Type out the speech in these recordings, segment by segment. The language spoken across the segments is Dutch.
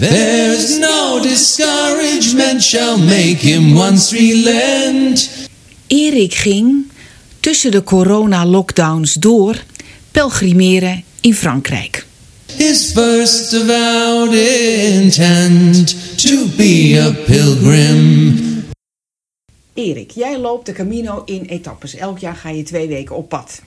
There's no discouragement shall make him once relent. Erik ging tussen de corona-lockdowns door pelgrimeren in Frankrijk. His first avowed intent to be a pilgrim. Erik, jij loopt de Camino in etappes. Elk jaar ga je twee weken op pad.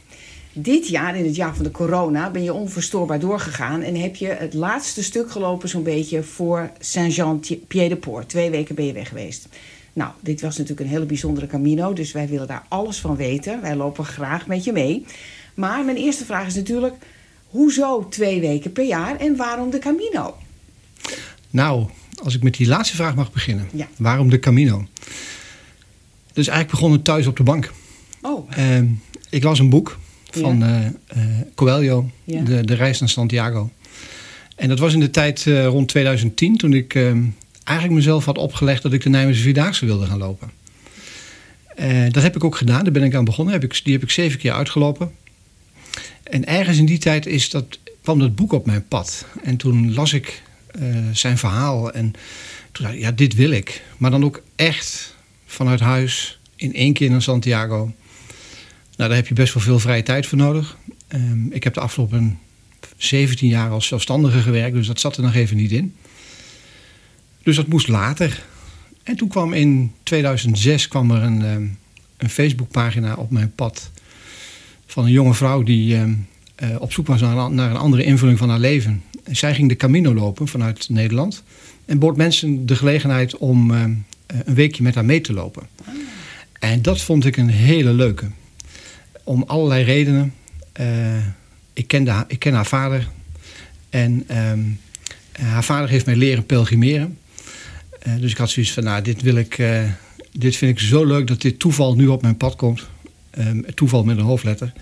Dit jaar, in het jaar van de corona, ben je onverstoorbaar doorgegaan en heb je het laatste stuk gelopen, zo'n beetje voor Saint-Jean-Pied-de-Port. Twee weken ben je weg geweest. Nou, dit was natuurlijk een hele bijzondere Camino, dus wij willen daar alles van weten. Wij lopen graag met je mee. Maar mijn eerste vraag is natuurlijk: hoezo twee weken per jaar en waarom de Camino? Nou, als ik met die laatste vraag mag beginnen. Ja. Waarom de Camino? Dus eigenlijk begonnen thuis op de bank. Oh, Ehm, ik las een boek van Ja. eh, eh, Coelho, Ja. de, de reis naar Santiago. En dat was in de tijd eh, rond 2010, toen ik ehm, eigenlijk mezelf had opgelegd dat ik de Nijmeegse Vierdaagse wilde gaan lopen. Dat heb ik ook gedaan, daar ben ik aan begonnen. Heb ik, die heb ik zeven keer uitgelopen. En ergens in die tijd is dat, kwam dat boek op mijn pad. En toen las ik zijn verhaal. En toen dacht ik, ja, dit wil ik. Maar dan ook echt vanuit huis, in één keer naar Santiago. Nou, daar heb je best wel veel vrije tijd voor nodig. Ehm, ik heb de afgelopen 17 jaar als zelfstandige gewerkt, dus dat zat er nog even niet in. Dus dat moest later. En toen kwam in 2006 kwam er een, ehm, een Facebookpagina op mijn pad van een jonge vrouw die ehm, eh, op zoek was naar, een- naar een andere invulling van haar leven. En zij ging de Camino lopen vanuit Nederland en bood mensen de gelegenheid om eh, een weekje met haar mee te lopen. En dat vond ik een hele leuke. Om allerlei redenen. Eh, ik, kende haar, ik ken haar vader. En ehm, haar vader heeft mij leren pelgrimeren. Eh, dus ik had zoiets van, nou, dit wil ik... eh, dit vind ik zo leuk dat dit toeval nu op mijn pad komt. Ehm, toeval met een hoofdletter.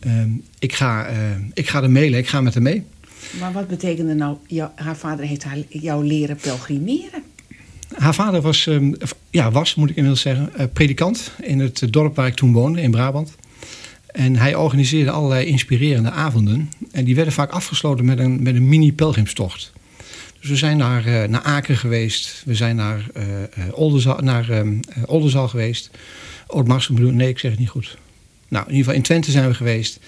Ehm, ik, ga, eh, ik ga er mee, ik ga met haar mee. maar wat betekende nou, jou- haar vader heeft haar, jou leren pelgrimeren? Haar vader was, ja, was moet ik inmiddels zeggen, eh, predikant in het dorp waar ik toen woonde, in Brabant. En hij organiseerde allerlei inspirerende avonden. En die werden vaak afgesloten met een, met een mini-pelgrimstocht. Dus we zijn naar, eh, naar Aken geweest. We zijn naar, eh eh, Oldenzaal, naar ehm, eh, Oldenzaal geweest. Oudmarsum bedoel Nee, ik zeg het niet goed. Nou, in ieder geval in Twente zijn we geweest.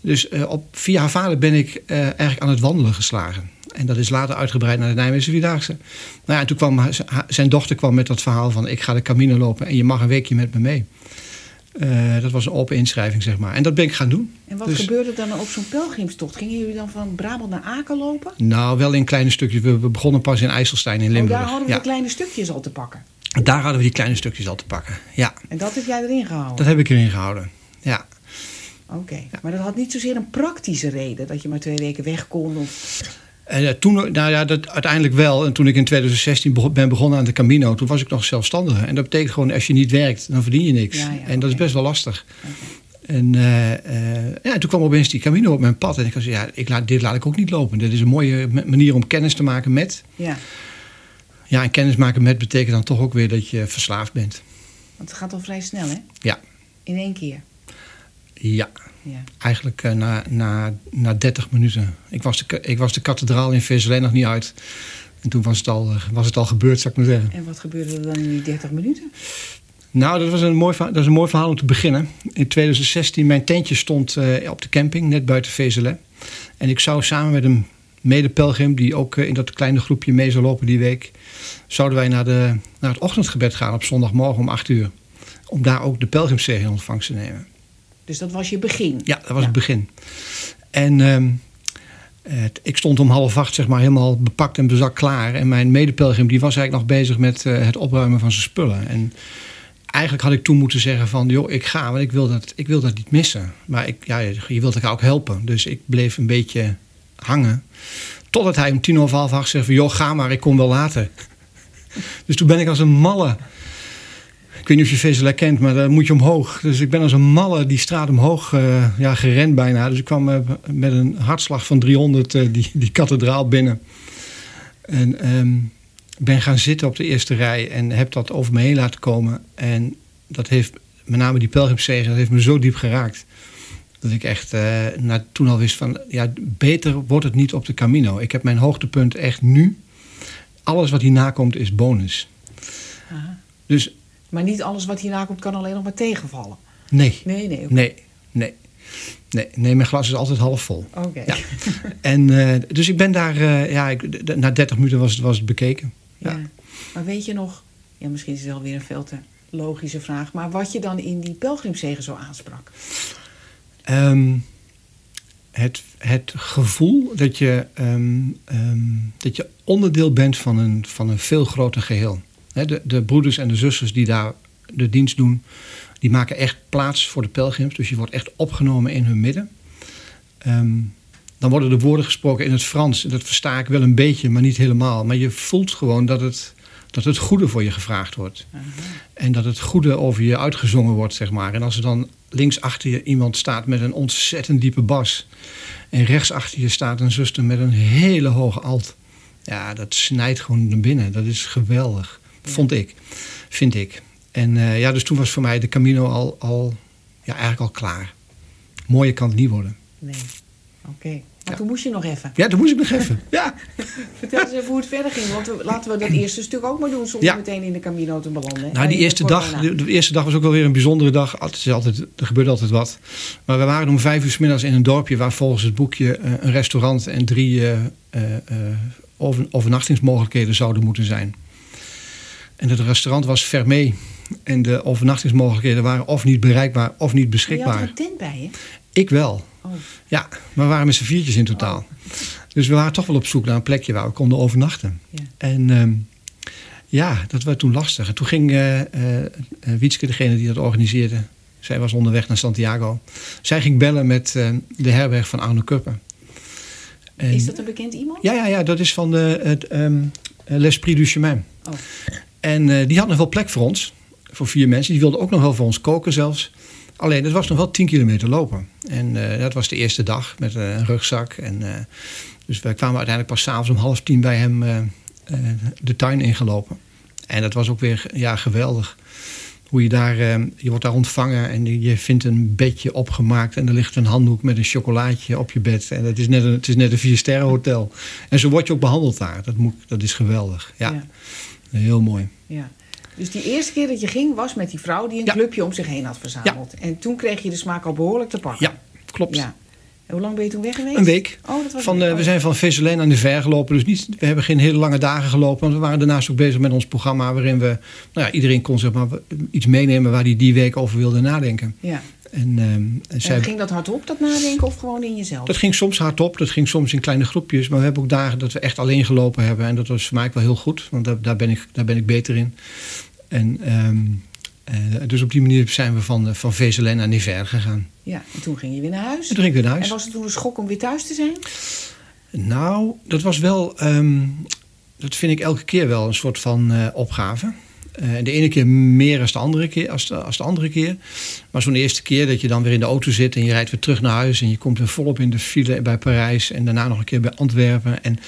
Dus op, via haar vader ben ik eigenlijk aan het wandelen geslagen. En dat is later uitgebreid naar de Nijmeegse Vierdaagse. Nou ja, en toen kwam zijn dochter kwam met dat verhaal van... ik ga de Camino lopen en je mag een weekje met me mee. Eh, dat was een open inschrijving, zeg maar. En dat ben ik gaan doen. En wat Dus- gebeurde dan op zo'n pelgrimstocht? Gingen jullie dan van Brabant naar Aken lopen? Nou, wel in kleine stukjes. We, we begonnen pas in IJsselstein in Oh, Limburg. daar hadden we ja. de kleine stukjes al te pakken. Daar hadden we die kleine stukjes al te pakken. Ja, En dat heb jij erin gehouden? dat heb ik erin gehouden. Ja. Oké, maar dat had niet zozeer een praktische reden dat je maar twee weken weg kon. Of... En eh, toen, nou ja, dat uiteindelijk wel. En toen ik in 2016 bego- ben begonnen aan de Camino, toen was ik nog zelfstandige. En dat betekent gewoon, als je niet werkt, dan verdien je niks. Ja, ja, en dat is best wel lastig. En eh, eh, ja, toen kwam opeens die Camino op mijn pad. En ik zei, ja, ik laat, dit laat ik ook niet lopen. Dit is een mooie ma- manier om kennis te maken met. Ja, Ja, en kennis maken met betekent dan toch ook weer dat je verslaafd bent. want het gaat al vrij snel, hè? Ja, In één keer. ja. Ja. Eigenlijk eh, na, na, na 30 minuten. Ik was, de, ik was de kathedraal in Vezelijn nog niet uit. En toen was het al, eh, was het al gebeurd, zou ik maar zeggen. En wat gebeurde er dan in die 30 minuten? Nou, dat, was een mooi, dat is een mooi verhaal om te beginnen. In 2016, mijn tentje stond eh, op de camping, net buiten Vezelijn. En ik zou samen met een mede-pelgrim, die ook in dat kleine groepje mee zou lopen die week... zouden wij naar, de, naar het ochtendgebed gaan op zondagmorgen om 8 uur. Om daar ook de pelgrimszegen in ontvangst te nemen. Dus dat was je begin. Ja, dat was het begin. En ehm, het- ik stond om half acht zeg maar, helemaal bepakt en bezakt klaar. En mijn medepelgrim die was eigenlijk nog bezig met eh, het opruimen van zijn spullen. En eigenlijk had ik toen moeten zeggen van... joh, ik ga, want ik wil dat, ik wil dat niet missen. Maar ik, ja, je wilt elkaar ook helpen. Dus ik bleef een beetje hangen. Totdat hij om tien over half acht zegt van... joh, ga maar, ik kom wel later. Dus toen ben ik als een malle... Ik weet niet of je Vezelij kent, maar daar moet je omhoog. Dus ik ben als een malle die straat omhoog eh, ja, gerend bijna. Dus ik kwam eh, met een hartslag van 300 eh, die, die kathedraal binnen. En ehm, ben gaan zitten op de eerste rij en heb dat over me heen laten komen. En dat heeft, met name die pelgrimszegen, dat heeft me zo diep geraakt. Dat ik echt eh, na, toen al wist van, ja, beter wordt het niet op de Camino. Ik heb mijn hoogtepunt echt nu. alles wat hierna komt is bonus. Aha. Dus Maar niet alles wat hierna komt kan alleen nog maar tegenvallen. nee, Nee, nee. nee, nee. Nee, nee, mijn glas is altijd half vol. Oké. Ja. En, eh, dus ik ben daar, eh, ja, ik, na 30 minuten was het, was het bekeken. Ja. Ja. Maar weet je nog, ja, misschien is het wel weer een veel te logische vraag, maar wat je dan in die pelgrimzegen zo aansprak? Ehm, het, het gevoel dat je, ehm, ehm, dat je onderdeel bent van een, van een veel groter geheel. De, de broeders en de zusters die daar de dienst doen, die maken echt plaats voor de pelgrims. Dus je wordt echt opgenomen in hun midden. Ehm, dan worden de woorden gesproken in het Frans. Dat versta ik wel een beetje, maar niet helemaal. Maar je voelt gewoon dat het, dat het goede voor je gevraagd wordt. En dat het goede over je uitgezongen wordt, zeg maar. En als er dan links achter je iemand staat met een ontzettend diepe bas. En rechts achter je staat een zuster met een hele hoge alt. Ja, dat snijdt gewoon naar binnen. Dat is geweldig. Vond ik. Vind ik. En eh, ja, dus toen was voor mij de Camino al, al, ja, eigenlijk al klaar. Mooier kan het niet worden. Nee. Oké. Maar Ja. toen moest je nog even. Ja, dat moest ik nog even. Ja. Vertel eens even hoe het verder ging. Want we- laten we dat eerste stuk ook maar doen zonder Ja. meteen in de Camino te belanden. Nou, die eerste dag, de, de eerste dag was ook wel weer een bijzondere dag. Het is altijd, er gebeurt altijd wat. Maar we waren om vijf uur 's middags in een dorpje waar volgens het boekje eh, een restaurant en drie eh, over, overnachtingsmogelijkheden zouden moeten zijn. En het restaurant was fermé. En de overnachtingsmogelijkheden waren of niet bereikbaar of niet Maar Je had beschikbaar. er een tent bij, hè? Ik wel. Oh. Ja, maar we waren met z'n viertjes in totaal. Dus we waren toch wel op zoek naar een plekje waar we konden overnachten. Ja. En ehm, ja, dat werd toen lastig. En toen ging eh, Wietske, degene die dat organiseerde, zij was onderweg naar Santiago. Zij ging bellen met eh, de herberg van Arno Kuppen. En- Is dat een bekend iemand? ja, ja, ja, dat is van de, het eh, L'Esprit du Chemin. Oh. En eh, die had nog wel plek voor ons, voor vier mensen. Die wilden ook nog wel voor ons koken zelfs. Alleen, het was nog wel 10 kilometer lopen. En eh, dat was de eerste dag met eh, een rugzak. En, dus wij kwamen uiteindelijk pas s'avonds om half tien bij hem de tuin ingelopen. En dat was ook weer ja, geweldig. Hoe je daar, je wordt daar ontvangen en je vindt een bedje opgemaakt. En er ligt een handdoek met een chocolaatje op je bed. En het is net een, het is net een vier sterren hotel. En zo word je ook behandeld daar. Dat, moet, dat is geweldig. Ja. Heel mooi. Ja. Dus die eerste keer dat je ging was met die vrouw die een Ja. clubje om zich heen had verzameld. En toen kreeg je de smaak al behoorlijk te pakken. Ja, klopt. Ja. En hoe lang ben je toen weg geweest? Een week. Oh, dat was Van, eh, we Oh. zijn van Vezelijn aan de Ver gelopen. Dus niet, we hebben geen hele lange dagen gelopen. Want we waren daarnaast ook bezig met ons programma. Waarin we, nou ja, iedereen kon zeg maar, iets meenemen waar hij die week over wilde nadenken. Ja. En, ehm, en zij, En ging dat hardop, dat nadenken, of gewoon in jezelf? dat ging soms hardop. Dat ging soms in kleine groepjes. Maar we hebben ook dagen dat we echt alleen gelopen hebben. En dat was voor mij wel heel goed. Want daar, daar, ben, ik, daar ben ik beter in. En, ehm, eh, dus op die manier zijn we van, van naar Niver gegaan. Ja, en toen ging je weer naar huis. En toen ging ik weer naar En huis. was het toen een schok om weer thuis te zijn? Nou, dat was wel. ehm, dat vind ik elke keer wel een soort van eh, opgave. Eh, de ene keer meer als de andere keer. Als de, als de andere keer. Maar zo'n eerste keer dat je dan weer in de auto zit en je rijdt weer terug naar huis. En je komt weer volop in de file bij Parijs. En daarna nog een keer bij Antwerpen. En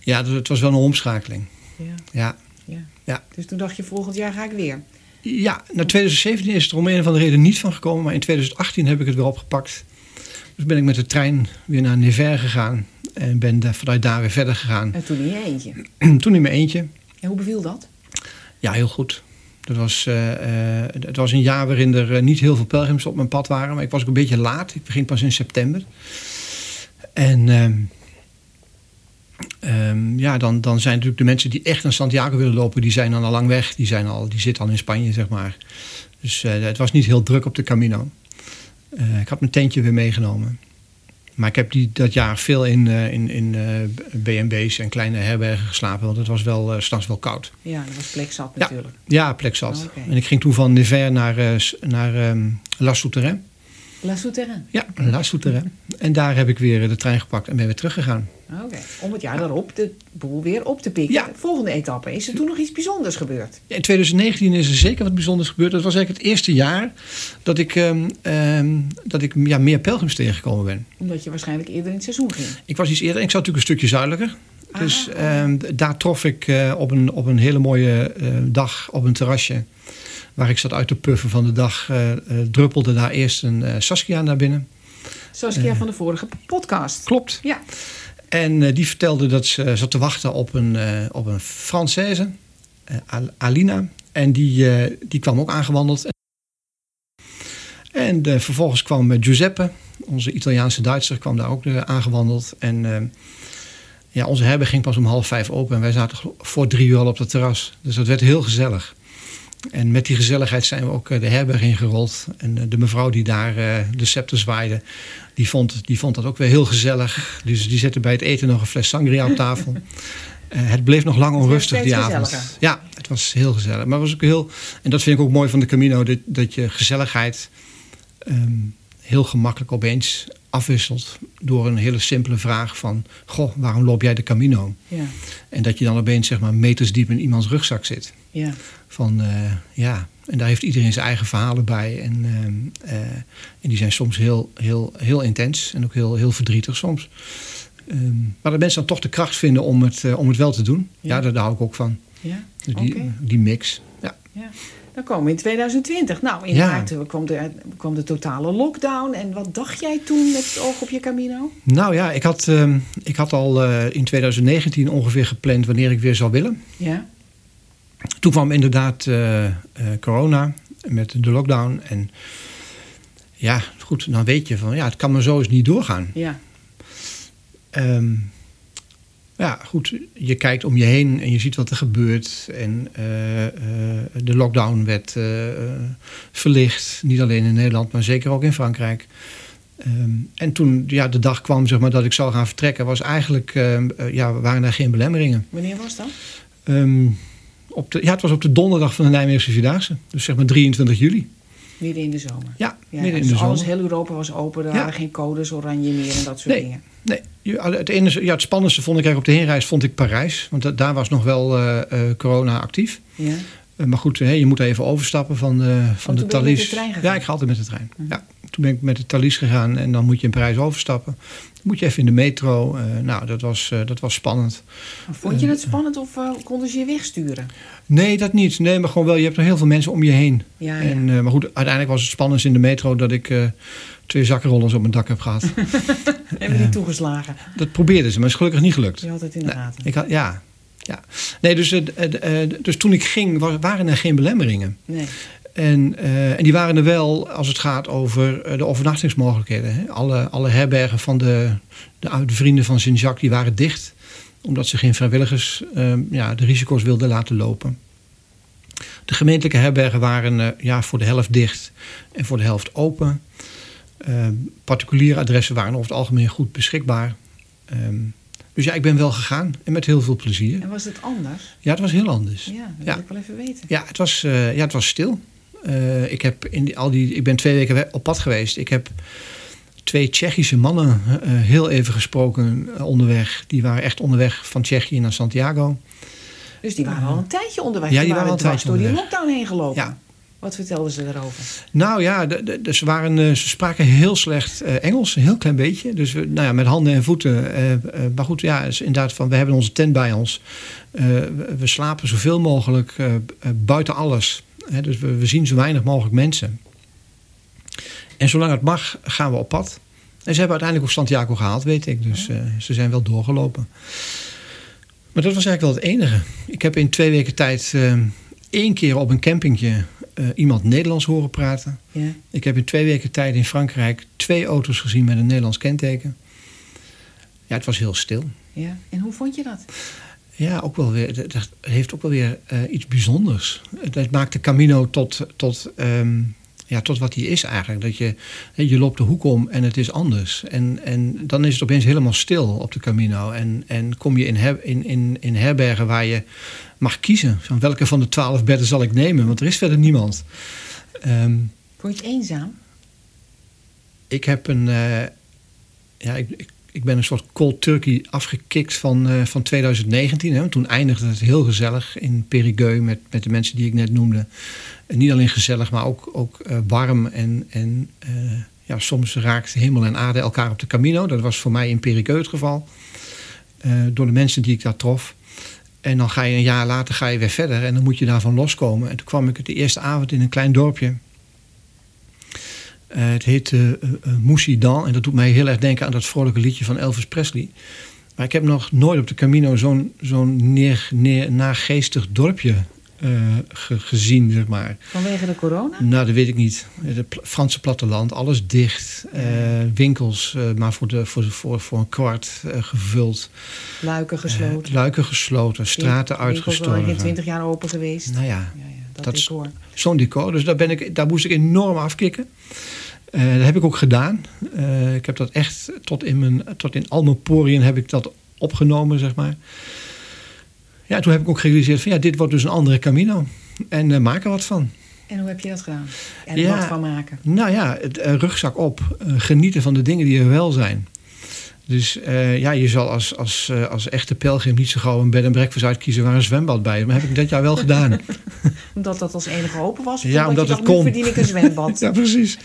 ja, het was wel een omschakeling. Ja. Ja. ja. Ja. Dus toen dacht je, volgend jaar ga ik weer. Ja, naar 2017 is het er om een of andere reden niet van gekomen. Maar in 2018 heb ik het weer opgepakt. Dus ben ik met de trein weer naar Nevers gegaan. En ben daar- vanuit daar weer verder gegaan. En toen in je eentje. Toen in mijn eentje. En hoe beviel dat? Ja, heel goed. Dat was, eh, eh, het was een jaar waarin er eh, niet heel veel pelgrims op mijn pad waren. Maar ik was ook een beetje laat. Ik begin pas in september. En ehm, ehm, ja, dan, dan zijn natuurlijk de mensen die echt naar Santiago willen lopen... die zijn dan al lang weg. Die, zijn al, die zitten al in Spanje, zeg maar. Dus het was niet heel druk op de Camino. Ik had mijn tentje weer meegenomen. Maar ik heb die, dat jaar veel in, eh, in, in eh, B&B's en kleine herbergen geslapen. Want het was wel, nachts wel koud. Ja, dat was plek zat Ja. natuurlijk. Ja, zat. Oké. En ik ging toen van Nevers naar, naar ehm La Souterrain. La Souterrain. Ja, La Souterrain. En daar heb ik weer de trein gepakt en ben weer teruggegaan. Oké. Om het jaar daarop de boel weer op te pikken. Ja. Volgende etappe. Is er toen nog iets bijzonders gebeurd? In 2019 is er zeker wat bijzonders gebeurd. Dat was eigenlijk het eerste jaar dat ik, ehm, ehm, dat ik ja, meer pelgrims tegengekomen ben. Omdat je waarschijnlijk eerder in het seizoen ging. Ik was iets eerder. Ik zat natuurlijk een stukje zuidelijker. Ah, Dus ehm, daar trof ik eh, op, een, op een hele mooie eh, dag op een terrasje. Waar ik zat uit te puffen van de dag. eh, eh, druppelde daar eerst een eh, Saskia naar binnen. Saskia van de vorige podcast. Klopt. Ja. En die vertelde dat ze zat te wachten op een, op een Française, Al- Alina. En die, die kwam ook aangewandeld. En vervolgens kwam Giuseppe, onze Italiaanse Duitser, kwam daar ook eh, aangewandeld. En ja, onze herberg ging pas om half vijf open. En wij zaten voor drie uur al op het terras. Dus dat werd heel gezellig. En met die gezelligheid zijn we ook eh, de herberg ingerold. En eh, de mevrouw die daar eh, de scepter zwaaide, die vond, die vond dat ook weer heel gezellig. Dus die zette bij het eten nog een fles sangria op tafel. Het bleef nog lang onrustig die avond. gezelliger. Ja, het was heel gezellig. Maar het was ook heel, en dat vind ik ook mooi van de Camino, dat, dat je gezelligheid ehm, heel gemakkelijk opeens afwisselt door een hele simpele vraag van, goh, waarom loop jij de Camino? Ja, En dat je dan opeens zeg maar meters diep in iemands rugzak zit. ja. Van eh, ja, en daar heeft iedereen zijn eigen verhalen bij. En, ehm, eh, en die zijn soms heel, heel, heel intens en ook heel, heel verdrietig soms. Ehm, maar dat mensen dan toch de kracht vinden om het, eh, om het wel te doen. Ja, Ja. daar hou ik ook van. ja. Dus die, die mix. Ja. Ja. Dan komen we in 2020. Nou, inderdaad, er kwam de, kwam de totale lockdown. En wat dacht jij toen met het oog op je Camino? Nou ja, ik had, ehm, ik had al eh, in 2019 ongeveer gepland wanneer ik weer zou willen. Ja, Toen kwam inderdaad eh, eh, corona met de lockdown. En ja, goed, dan weet je van ja, het kan maar zo eens niet doorgaan. ja, Ehm, ja, goed, je kijkt om je heen en je ziet wat er gebeurt. En eh, eh, de lockdown werd eh, verlicht. Niet alleen in Nederland, maar zeker ook in Frankrijk. Ehm, en toen ja, de dag kwam zeg maar, dat ik zou gaan vertrekken, was eigenlijk, ehm, eh, ja, waren er geen belemmeringen. wanneer was dat? Ehm, op de, ja, het was op de donderdag van de Nijmeegse Vierdaagse. Dus zeg maar 23 juli. Midden in de zomer. Ja, Ja, midden in dus de zomer. alles, heel Europa was open. Er Ja. waren geen codes, oranje meer en dat soort Nee. dingen. Nee, het, enige, ja, het spannendste vond ik eigenlijk op de heenreis vond ik Parijs. Want da- daar was nog wel eh, eh, corona actief. Ja. Eh, maar goed, hè, je moet even overstappen van de, van de met Thalys. de trein gegaan? Ja, ik ga altijd met de trein. Mhm. Ja, toen ben ik met de Thalys gegaan en dan moet je in Parijs overstappen. Dan moet je even in de metro. nou, dat was, dat was spannend. Vond je het spannend of konden ze je wegsturen? Nee, dat niet. Nee, maar gewoon wel, je hebt er heel veel mensen om je heen. Ja, ja. En, eh, maar goed, uiteindelijk was het spannendst in de metro dat ik eh, twee zakkenrollers op mijn dak heb gehad. Hebben die toegeslagen? dat probeerden ze, maar is gelukkig niet gelukt. Je had het in de Nee, gaten. ik had, ja, ja. Nee, dus, eh, eh, eh, dus toen ik ging, wa- waren er geen belemmeringen. Nee. En, eh, en die waren er wel als het gaat over eh, de overnachtingsmogelijkheden. Hè. Alle, alle herbergen van de, de oude vrienden van Sint-Jacques die waren dicht. Omdat ze geen vrijwilligers eh, ja, de risico's wilden laten lopen. De gemeentelijke herbergen waren eh, ja, voor de helft dicht en voor de helft open. Eh, particuliere adressen waren over het algemeen goed beschikbaar. Ehm, dus ja, ik ben wel gegaan en met heel veel plezier. En was het anders? Ja, het was heel anders. Ja, dat Ja. wil ik wel even weten. Ja, het was, eh, ja, het was stil. Eh, ik, heb in die, al die, ik ben twee weken we- op pad geweest. Ik heb twee Tsjechische mannen eh, heel even gesproken eh, onderweg. Die waren echt onderweg van Tsjechië naar Santiago. Dus die waren al een tijdje onderweg. Ja, die die waren al waren een tijdje door die lockdown heen gelopen. Ja. Wat vertelden ze daarover? Nou ja, ze, waren, eh, ze spraken heel slecht Engels, een heel klein beetje. Dus we, nou ja, met handen en voeten. maar goed, ja, is inderdaad van, we hebben onze tent bij ons. We, slapen zoveel mogelijk buiten alles. Dus we zien zo weinig mogelijk mensen. En zolang het mag, gaan we op pad. En ze hebben uiteindelijk ook Santiago gehaald, weet ik. Dus eh, ze zijn wel doorgelopen. Maar dat was eigenlijk wel het enige. Ik heb in twee weken tijd eh, één keer op een campingje eh, iemand Nederlands horen praten. Ja. Ik heb in twee weken tijd in Frankrijk twee auto's gezien met een Nederlands kenteken. Ja, het was heel stil. ja. En hoe vond je dat? Ja, ook wel weer, dat heeft ook wel weer iets bijzonders. Het, het maakt de Camino tot, tot, ehm, ja, tot wat hij is eigenlijk. Dat je, je loopt de hoek om en het is anders. En, en dan is het opeens helemaal stil op de Camino. En, en kom je in, her, in, in, in herbergen waar je mag kiezen. Van welke van de twaalf bedden zal ik nemen? Want er is verder niemand. Ehm, Vond je eenzaam? ik heb een. eh, ja, ik, ik, ik ben een soort cold turkey afgekikt van, eh, van 2019. Hè. Toen eindigde het heel gezellig in Périgueux met, met de mensen die ik net noemde. En niet alleen gezellig, maar ook, ook eh, warm. En, en eh, ja, soms raakt hemel en aarde elkaar op de Camino. Dat was voor mij in Périgueux het geval. Eh, door de mensen die ik daar trof. En dan ga je een jaar later ga je weer verder en dan moet je daarvan loskomen. En toen kwam ik de eerste avond in een klein dorpje. Eh, het heet uh, Moussidon en dat doet mij heel erg denken aan dat vrolijke liedje van Elvis Presley. Maar ik heb nog nooit op de Camino zo'n zo'n neer, neer, nageestig dorpje eh, ge- gezien, zeg maar. Vanwege de corona? Nou, dat weet ik niet. Het Franse platteland, alles dicht. Eh, winkels, eh, maar voor, de, voor, voor, voor een kwart eh, gevuld. Luiken Eh, gesloten. luiken gesloten, straten Winkels waren geen uitgestorven. twintig jaar open geweest. Nou ja, Ja, ja, dat, Dat is- decor. zo'n decor. Dus daar, ben ik, daar moest ik enorm afkicken. Eh, dat heb ik ook gedaan. Eh, ik heb dat echt tot in, mijn, tot in al mijn poriën heb ik dat opgenomen, zeg maar. Ja, toen heb ik ook gerealiseerd van ja, dit wordt dus een andere Camino. En eh, maak er wat van. En hoe heb je dat gedaan? En Ja. wat van maken? Nou ja, het, rugzak op. genieten van de dingen die er wel zijn. Dus eh, ja, je zal als, als, eh, als echte pelgrim niet zo gauw een bed en breakfast uitkiezen waar een zwembad bij is. Maar heb ik dat jaar wel gedaan. Omdat dat als enige open was? Ja, omdat het dacht, kon. verdien ik een zwembad. ja, precies.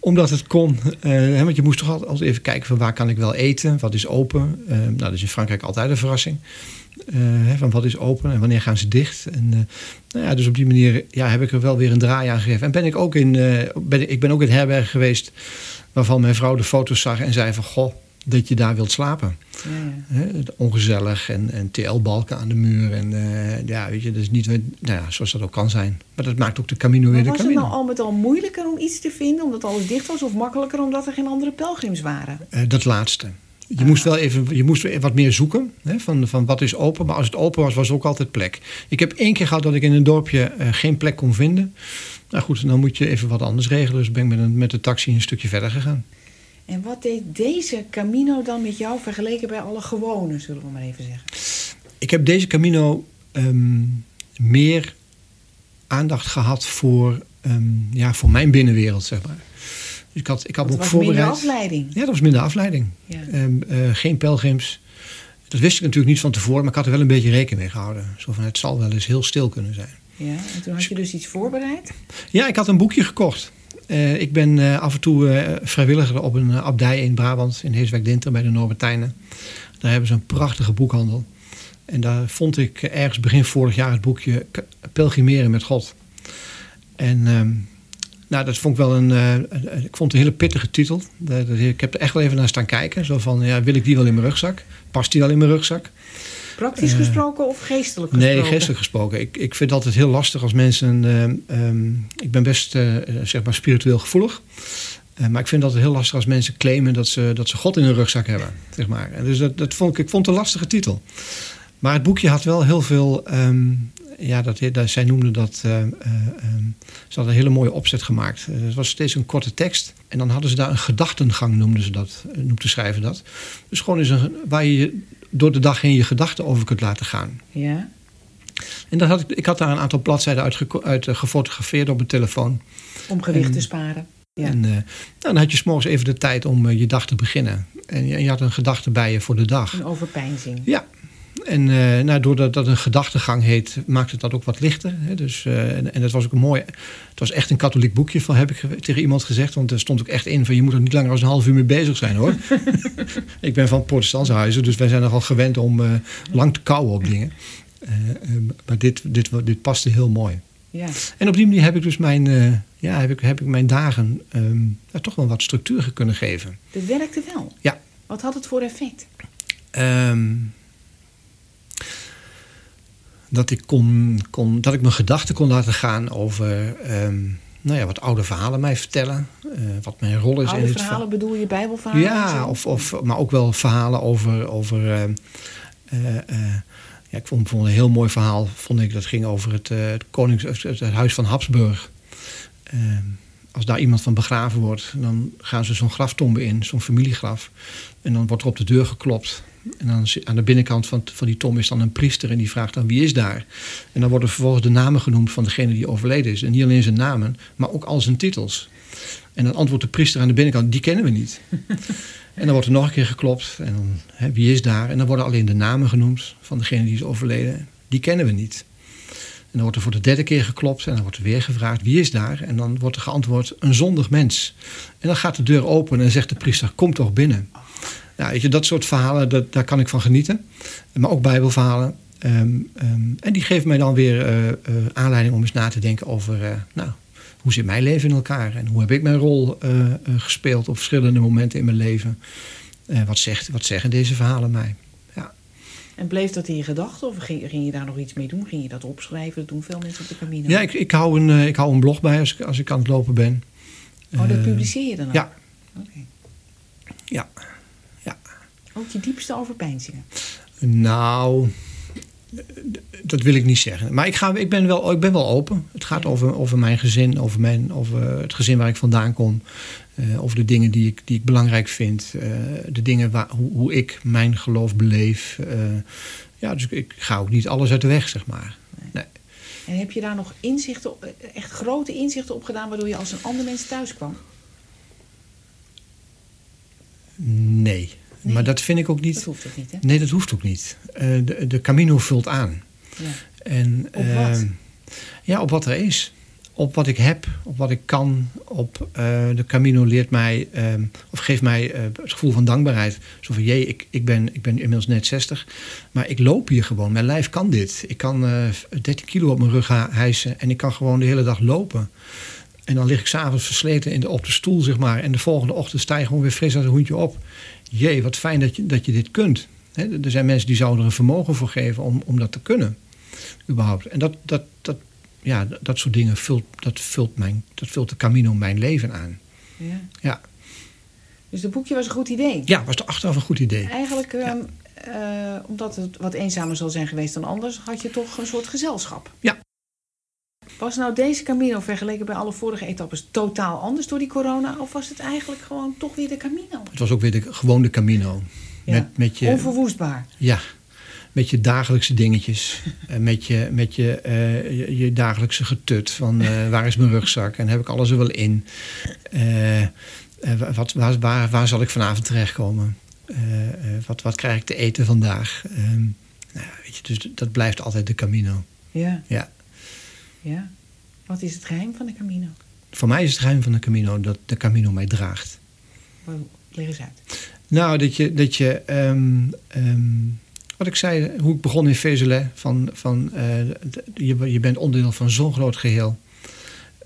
Omdat het kon. Eh, hè, want je moest toch altijd even kijken van waar kan ik wel eten? Wat is open? Nou, dat is in Frankrijk altijd een verrassing. Van wat is open en wanneer gaan ze dicht? En, nou ja, dus op die manier ja, heb ik er wel weer een draai aan gegeven. En ben ik ook in, ben, ik ben ook in herbergen geweest waarvan mijn vrouw de foto's zag en zei van goh, dat je daar wilt slapen. Ja, ja. Ongezellig en, en TL-balken aan de muur. En eh, ja, weet je, dat is niet nou ja, zoals dat ook kan zijn. Maar dat maakt ook de Camino weer de was het Camino. nou al met al moeilijker om iets te vinden, omdat alles dicht was, of makkelijker omdat er geen andere pelgrims waren? Eh, dat laatste. Je Ah. moest wel even je moest wat meer zoeken hè, van, van wat is open. Maar als het open was, was ook altijd plek. Ik heb één keer gehad dat ik in een dorpje eh, geen plek kon vinden. Nou goed, dan moet je even wat anders regelen. Dus ben ik met, een, met de taxi een stukje verder gegaan. En wat deed deze Camino dan met jou vergeleken bij alle gewone, zullen we maar even zeggen? Ik heb deze Camino ehm, meer aandacht gehad voor, ehm, ja, voor mijn binnenwereld, zeg maar. Dus ik had, ik had me ook was minder voorbereid. afleiding. Ja, dat was minder afleiding. Ja. Ehm, eh, geen pelgrims. Dat wist ik natuurlijk niet van tevoren, maar ik had er wel een beetje rekening mee gehouden. Zo van, het zal wel eens heel stil kunnen zijn. Ja, en toen had je dus iets voorbereid. Ja, ik had een boekje gekocht. Eh, ik ben eh, af en toe eh, vrijwilliger op een abdij in Brabant, in Heeswijk-Dinter bij de Norbertijnen. Daar hebben ze een prachtige boekhandel. En daar vond ik ergens begin vorig jaar het boekje Pelgrimeren met God. En ehm, nou, dat vond ik wel een, ik vond een hele pittige titel. Ik heb er echt wel even naar staan kijken. Zo van, ja, wil ik die wel in mijn rugzak? Past die wel in mijn rugzak? Praktisch Eh, gesproken of geestelijk gesproken? Nee, geestelijk gesproken. Ik, ik vind het altijd heel lastig als mensen. ehm, ehm, ik ben best eh, zeg maar spiritueel gevoelig. Eh, maar ik vind het altijd heel lastig als mensen claimen dat ze, dat ze God in hun rugzak hebben. Zeg maar. En dus dat, dat vond ik, ik vond het een lastige titel. Maar het boekje had wel heel veel. ehm, ja, dat, dat, zij noemden dat. eh, eh, ehm, ze hadden een hele mooie opzet gemaakt. Eh, het was steeds een korte tekst. En dan hadden ze daar een gedachtengang, noemden ze dat. eh, noemden schrijven dat. Dus gewoon eens een, waar je door de dag heen je gedachten over kunt laten gaan. Ja. En dat had ik, ik had daar een aantal bladzijden uit, uit eh, gefotografeerd op mijn telefoon. Om gewicht En- te sparen. Ja. En eh, nou, dan had je s'morgens even de tijd om eh, je dag te beginnen. En je, je had een gedachte bij je voor de dag. Een overpeinzing. Ja. En eh, nou, doordat dat een gedachtegang heet, maakt het dat ook wat lichter. Hè? Dus, eh, en, en dat was ook een mooi. Het was echt een katholiek boekje, van, heb ik ge- tegen iemand gezegd. Want er stond ook echt in van je moet er niet langer dan een half uur mee bezig zijn hoor. ik ben van protestantse huizen, dus wij zijn nogal gewend om eh, lang te kauwen op dingen. Maar dit, dit, dit paste heel mooi. Ja. En op die manier heb ik dus mijn, ja, heb ik, heb ik mijn dagen ehm, ja, toch wel wat structuur kunnen geven. Dat werkte wel. Ja. Wat had het voor effect? Ehm, dat, ik kon, kon, dat ik mijn gedachten kon laten gaan over ehm, nou ja, wat oude verhalen mij vertellen. eh, wat mijn rol is Oude in het verhalen bedoel je bijbelverhalen? en Ja, of, of, maar ook wel verhalen over. over ehm, eh, eh, ja, ik vond, vond een heel mooi verhaal. Vond ik, dat ging over het, het, konings, het, het huis van Habsburg. Ehm, als daar iemand van begraven wordt, dan gaan ze zo'n graftombe in, zo'n familiegraf. En dan wordt er op de deur geklopt. En dan aan de binnenkant van, van die tom is dan een priester en die vraagt dan wie is daar. En dan worden vervolgens de namen genoemd van degene die overleden is. En niet alleen zijn namen, maar ook al zijn titels. En dan antwoordt de priester aan de binnenkant, die kennen we niet. en dan wordt er nog een keer geklopt. En dan, hè, wie is daar? En dan worden alleen de namen genoemd van degene die is overleden. Die kennen we niet. En dan wordt er voor de derde keer geklopt en dan wordt er weer gevraagd wie is daar? En dan wordt er geantwoord een zondig mens. En dan gaat de deur open en zegt de priester kom toch binnen. Ja, weet je, dat soort verhalen, dat, daar kan ik van genieten. Maar ook bijbelverhalen. Ehm, ehm, en die geven mij dan weer eh, eh, aanleiding om eens na te denken over... eh, nou, hoe zit mijn leven in elkaar? En hoe heb ik mijn rol gespeeld op verschillende momenten in mijn leven? Wat, zegt, wat zeggen deze verhalen mij? Ja. En bleef dat in je gedachten of ging, ging, je daar nog iets mee doen? Ging je dat opschrijven? Dat doen veel mensen op de Camino. Ja, ik, ik, hou, een, ik hou een blog bij als ik, als ik aan het lopen ben. Oh, dat publiceer je dan ook? Ja. Oké. Ja. ja. Ook je diepste overpeinzingen? Nou, dat wil ik niet zeggen. Maar ik, ga, ik, ben, wel, ik ben wel open. Het gaat over, over mijn gezin, over, mijn, over het gezin waar ik vandaan kom. Uh, over de dingen die ik, die ik belangrijk vind. Uh, de dingen waar, hoe, hoe, ik mijn geloof beleef. Uh, ja, dus ik, ik, ga ook niet alles uit de weg, zeg maar. Nee. nee. En heb je daar nog inzichten, echt grote inzichten op gedaan... waardoor je als een ander mens thuis kwam? Nee. Nee. Maar dat vind ik ook niet. Dat hoeft ook niet, hè? Nee, dat hoeft ook niet. Uh, de, de Camino vult aan. Ja. En, op wat? Uh, ja, op wat er is. Op wat ik heb, op wat ik kan. Op, uh, de Camino leert mij, of geeft mij het gevoel van dankbaarheid. Zo van, jee, ik, ik, ben, ik ben inmiddels net 60. Maar ik loop hier gewoon. Mijn lijf kan dit. Ik kan 13 kilo op mijn rug hijsen. En ik kan gewoon de hele dag lopen. En dan lig ik s'avonds versleten in de, op de stoel, zeg maar. En de volgende ochtend sta je gewoon weer fris als een hoentje op jee, wat fijn dat je, dat je dit kunt. He, er zijn mensen die zouden er een vermogen voor geven om, om dat te kunnen. Überhaupt. En dat, dat, dat, ja, dat soort dingen vult, dat vult, mijn, dat vult de Camino mijn leven aan. Ja. ja. Dus het boekje was een goed idee? Ja, was er achteraf een goed idee. Eigenlijk, ja. uh, omdat het wat eenzamer zal zijn geweest dan anders, had je toch een soort gezelschap? Ja. Was nou deze Camino vergeleken bij alle vorige etappes totaal anders door die corona? Of was het eigenlijk gewoon toch weer de Camino? Het was ook weer de, gewoon de Camino. Ja. Met, met je, Onverwoestbaar. Ja, met je dagelijkse dingetjes. met je, met je, uh, je, je, dagelijkse getut. Van uh, waar is mijn rugzak? En heb ik alles er wel in? Uh, wat, waar, waar, waar zal ik vanavond terechtkomen? wat, wat krijg ik te eten vandaag? Um, nou, weet je, dus dat blijft altijd de Camino. Ja. Ja. Ja. Wat is het geheim van de Camino? Voor mij is het geheim van de Camino dat de Camino mij draagt. Leg eens uit. Nou, dat je, dat je um, um, wat ik zei, hoe ik begon in Vezelé, van, van uh, je, je bent onderdeel van zo'n groot geheel.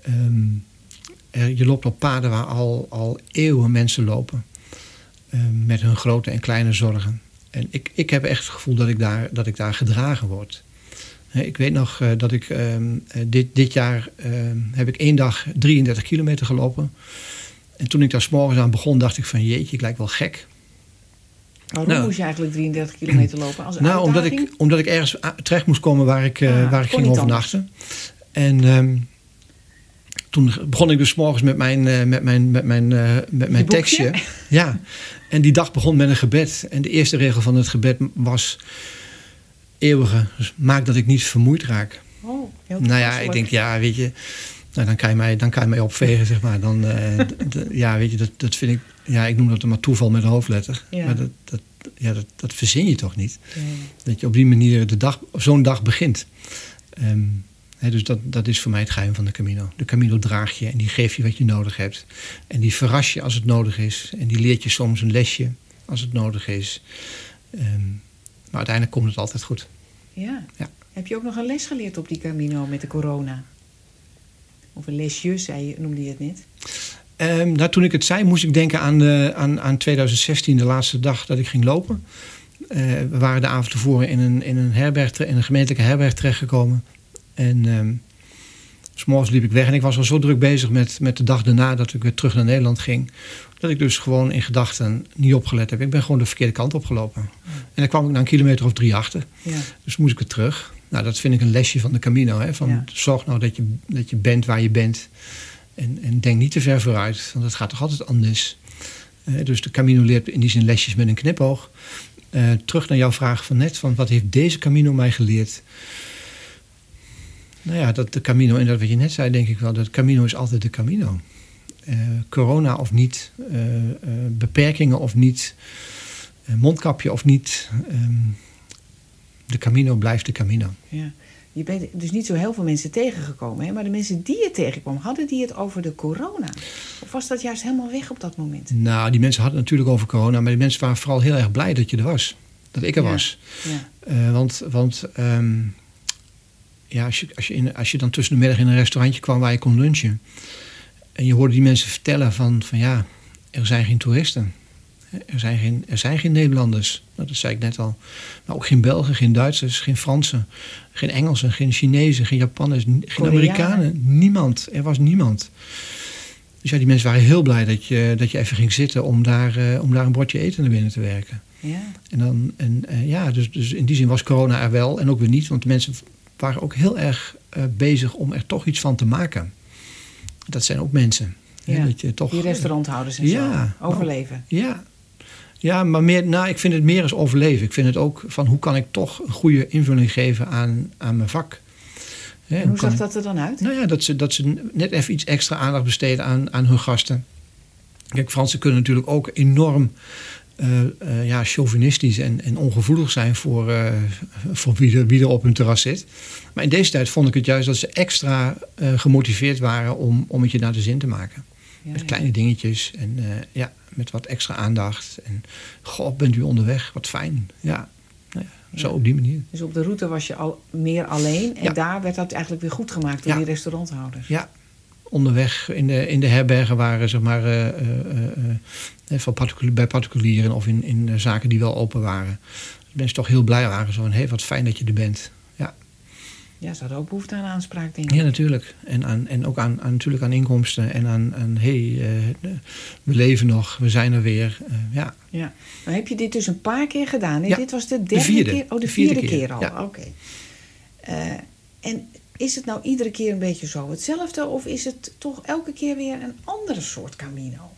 Um, er, je loopt op paden waar al, al eeuwen mensen lopen, met hun grote en kleine zorgen. En ik, ik heb echt het gevoel dat ik daar, dat ik daar gedragen word. Ik weet nog uh, dat ik uh, dit, dit jaar uh, heb ik één dag 33 kilometer gelopen. En toen ik daar s morgens aan begon, dacht ik van jeetje, ik lijk wel gek. Waarom nou, moest je eigenlijk 33 kilometer lopen? Als nou, omdat ik, omdat ik ergens terecht moest komen waar ik, ah, waar ik ging overnachten. En um, toen begon ik dus morgens met mijn, met mijn, met mijn, met mijn tekstje. Ja, en die dag begon met een gebed. En de eerste regel van het gebed was eeuwige. Dus maak dat ik niet vermoeid raak. Oh, heel nou ja, ik denk, ja, weet je, nou, dan, kan je mij, dan kan je mij opvegen, zeg maar. Dan, uh, ja, weet je, dat, dat vind ik, ja, ik noem dat maar toeval met een hoofdletter. Ja. Maar dat, dat, ja, dat, dat verzin je toch niet? Ja. Dat je op die manier de dag, zo'n dag begint. Um, hè, dus dat, dat is voor mij het geheim van de Camino. De Camino draag je en die geeft je wat je nodig hebt. En die verras je als het nodig is. En die leert je soms een lesje als het nodig is. Um, maar uiteindelijk komt het altijd goed. Ja. ja. Heb je ook nog een les geleerd op die Camino met de corona? Of een lesje, zei je, noemde je het net? Um, nou, toen ik het zei, moest ik denken aan, de, aan, aan 2016, de laatste dag dat ik ging lopen. Uh, we waren de avond tevoren in een, in een, herberg, in een gemeentelijke herberg terechtgekomen. En um, s'morgens liep ik weg en ik was al zo druk bezig met, met de dag daarna dat ik weer terug naar Nederland ging. Dat ik dus gewoon in gedachten niet opgelet heb. Ik ben gewoon de verkeerde kant opgelopen. En dan kwam ik na een kilometer of drie achter. Ja. Dus moest ik weer terug. Nou, dat vind ik een lesje van de Camino. Hè? Van, Ja. Zorg nou dat je, dat je bent waar je bent. En, en denk niet te ver vooruit, want het gaat toch altijd anders. Eh, dus de Camino leert in die zin lesjes met een knipoog. Eh, terug naar jouw vraag van net, van wat heeft deze Camino mij geleerd? Nou ja, dat de Camino, en dat wat je net zei, denk ik wel, dat Camino is altijd de Camino. Uh, corona of niet, uh, uh, beperkingen of niet, mondkapje of niet. Um, de Camino blijft de Camino. Ja. Je bent dus niet zo heel veel mensen tegengekomen, hè? maar de mensen die je tegenkwam, hadden die het over de corona? Of was dat juist helemaal weg op dat moment? Nou, die mensen hadden het natuurlijk over corona, maar die mensen waren vooral heel erg blij dat je er was. Dat ik er Ja. was. Ja. want want um, ja, als, je, als, je in, als je dan tussen de middag in een restaurantje kwam waar je kon lunchen. En je hoorde die mensen vertellen van, van ja, er zijn geen toeristen. Er zijn geen, er zijn geen Nederlanders, Nou, dat zei ik net al. Maar ook geen Belgen, geen Duitsers, geen Fransen, geen Engelsen, geen Chinezen, geen Japanners, geen Koreanen. Amerikanen. Niemand. Er was niemand. Dus ja, die mensen waren heel blij dat je, dat je even ging zitten om daar, eh, om daar een bordje eten naar binnen te werken. Ja. En dan, en, eh, ja, dus, dus in die zin was corona er wel en ook weer niet. Want de mensen waren ook heel erg eh, bezig om er toch iets van te maken. Dat zijn ook mensen. hè, Ja, Dat je toch, Die restauranthouders en Ja, zo. Overleven. ja. ja, maar meer, nou, ik vind het meer als overleven. Ik vind het ook van hoe kan ik toch een goede invulling geven aan, aan mijn vak. Hè, hoe zag ik- dat er dan uit? nou ja, dat ze, dat ze net even iets extra aandacht besteden aan, aan hun gasten. Kijk, Fransen kunnen natuurlijk ook enorm eh, eh, ja, chauvinistisch en, en ongevoelig zijn voor, eh, voor wie, er, wie er op hun terras zit. Maar in deze tijd vond ik het juist dat ze extra gemotiveerd waren om, om het je naar de zin te maken. Ja, met ja. kleine dingetjes en ja, met wat extra aandacht. En goh, bent u onderweg? Wat fijn. Ja, nou ja, zo op die manier. Dus op de route was je al meer alleen. En daar werd dat eigenlijk weer goed gemaakt door die restauranthouders. Ja, onderweg in de, in de herbergen waren zeg maar, van particulier, bij particulieren of in, in eh, zaken die wel open waren. Dat mensen toch heel blij waren. Zo van, hé, wat fijn dat je er bent. Ja, Ja, ze hadden ook behoefte aan aanspraak, denk ik. ja natuurlijk. En, aan, en ook aan, aan, natuurlijk aan inkomsten en aan, aan hé, hey, eh, we leven nog, we zijn er weer. Eh, ja. Ja. Maar heb je dit dus een paar keer gedaan? Ja, Dit was de derde vierde. keer? Oh, de De vierde, vierde keer, keer, al. ja. Oké. En is het nou iedere keer een beetje zo hetzelfde? Of is het toch elke keer weer een andere soort Camino?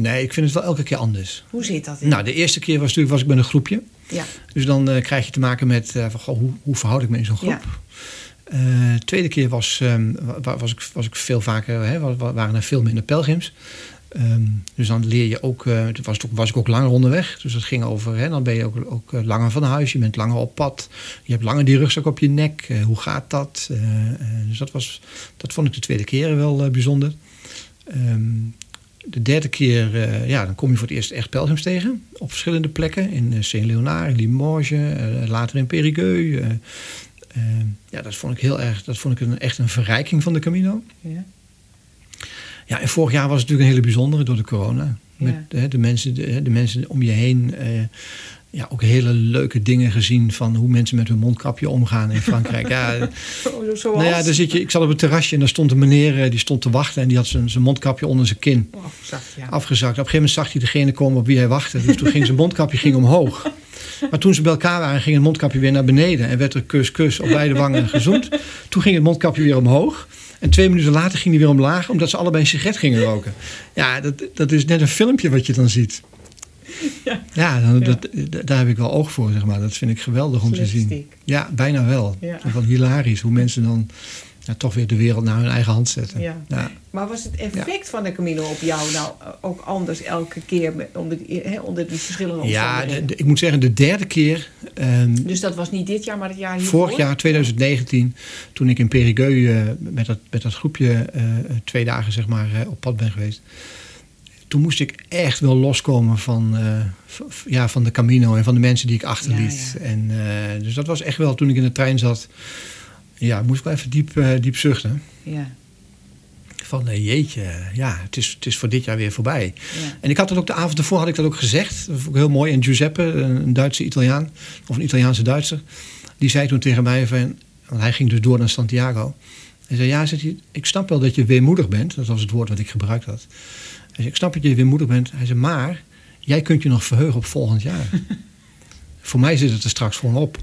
Nee, ik vind het wel elke keer anders. Hoe zit dat? in? Nou, de eerste keer was natuurlijk was ik met een groepje. ja. Dus dan eh, krijg je te maken met eh, van, goh, hoe, hoe verhoud ik me in zo'n groep. Eh, de tweede keer was, wa- was, ik, was ik veel vaker, hè, wa- wa- waren er veel minder pelgrims. Ehm, dus dan leer je ook, eh, toen was, was ik ook langer onderweg. Dus dat ging over, hè, dan ben je ook, ook eh, langer van huis, je bent langer op pad. Je hebt langer die rugzak op je nek. Eh, hoe gaat dat? Eh, eh, dus dat, was, dat vond ik de tweede keer wel eh, bijzonder. Ehm, de derde keer, eh, ja, dan kom je voor het eerst echt pelgrims tegen. Op verschillende plekken. In eh, Saint-Léonard, Limoges, eh, later in Périgueux. ja, dat vond ik heel erg, dat vond ik een, echt een verrijking van de Camino. Ja. Ja, en vorig jaar was het natuurlijk een hele bijzondere door de corona. Met Ja. de, mensen, de, de mensen om je heen. Ja, ook hele leuke dingen gezien van hoe mensen met hun mondkapje omgaan in Frankrijk. ja, Zoals? nou ja, daar zit je, ik zat op het terrasje en daar stond een meneer eh, die stond te wachten en die had zijn, zijn mondkapje onder zijn kin Oh, zacht, ja. afgezakt. Op een gegeven moment zag hij degene komen op wie hij wachtte. Dus toen ging zijn mondkapje ging omhoog. Maar toen ze bij elkaar waren, ging het mondkapje weer naar beneden. En werd er kus, kus op beide wangen gezoend. Toen ging het mondkapje weer omhoog. En twee minuten later ging hij weer omlaag, omdat ze allebei een sigaret gingen roken. Ja, dat, dat is net een filmpje wat je dan ziet. Ja. Ja, dan, Dat, daar heb ik wel oog voor, zeg maar. Dat vind ik geweldig om te zien. Ja, bijna wel. Ja. Hilarisch, hoe mensen dan ja, toch weer de wereld naar hun eigen hand zetten. Ja. Ja. Maar was het effect van de Camino op jou nou eh, ook anders elke keer met, onder, die, hè, onder die verschillende Ja, omstandigheden? de- de- ik moet zeggen, de derde keer. ehm, Dus dat was niet dit jaar, maar het jaar hiervoor? vorig jaar, 2019, toen ik in Périgueux eh, met, dat, met dat groepje eh, twee dagen zeg maar, op pad ben geweest. Toen moest ik echt wel loskomen van, eh, ja, van de Camino en van de mensen die ik achterliet. Ja, ja. En, eh, dus dat was echt wel, toen ik in de trein zat, ja, moest ik wel even diep, eh, diep zuchten. Ja, Van jeetje, ja, het is, het is voor dit jaar weer voorbij. ja. En ik had dat ook de avond ervoor had ik dat ook gezegd. Dat vond ik heel mooi. En Giuseppe, een Duitse Italiaan, of een Italiaanse Duitser, die zei toen tegen mij van, want hij ging dus door naar Santiago. Hij zei, ja, zegt hij, ik snap wel dat je weemoedig bent. Dat was het woord wat ik gebruikt had. Hij zei, ik snap dat je weemoedig bent. Hij zei, maar jij kunt je nog verheugen op volgend jaar. Voor mij zit het er straks gewoon op.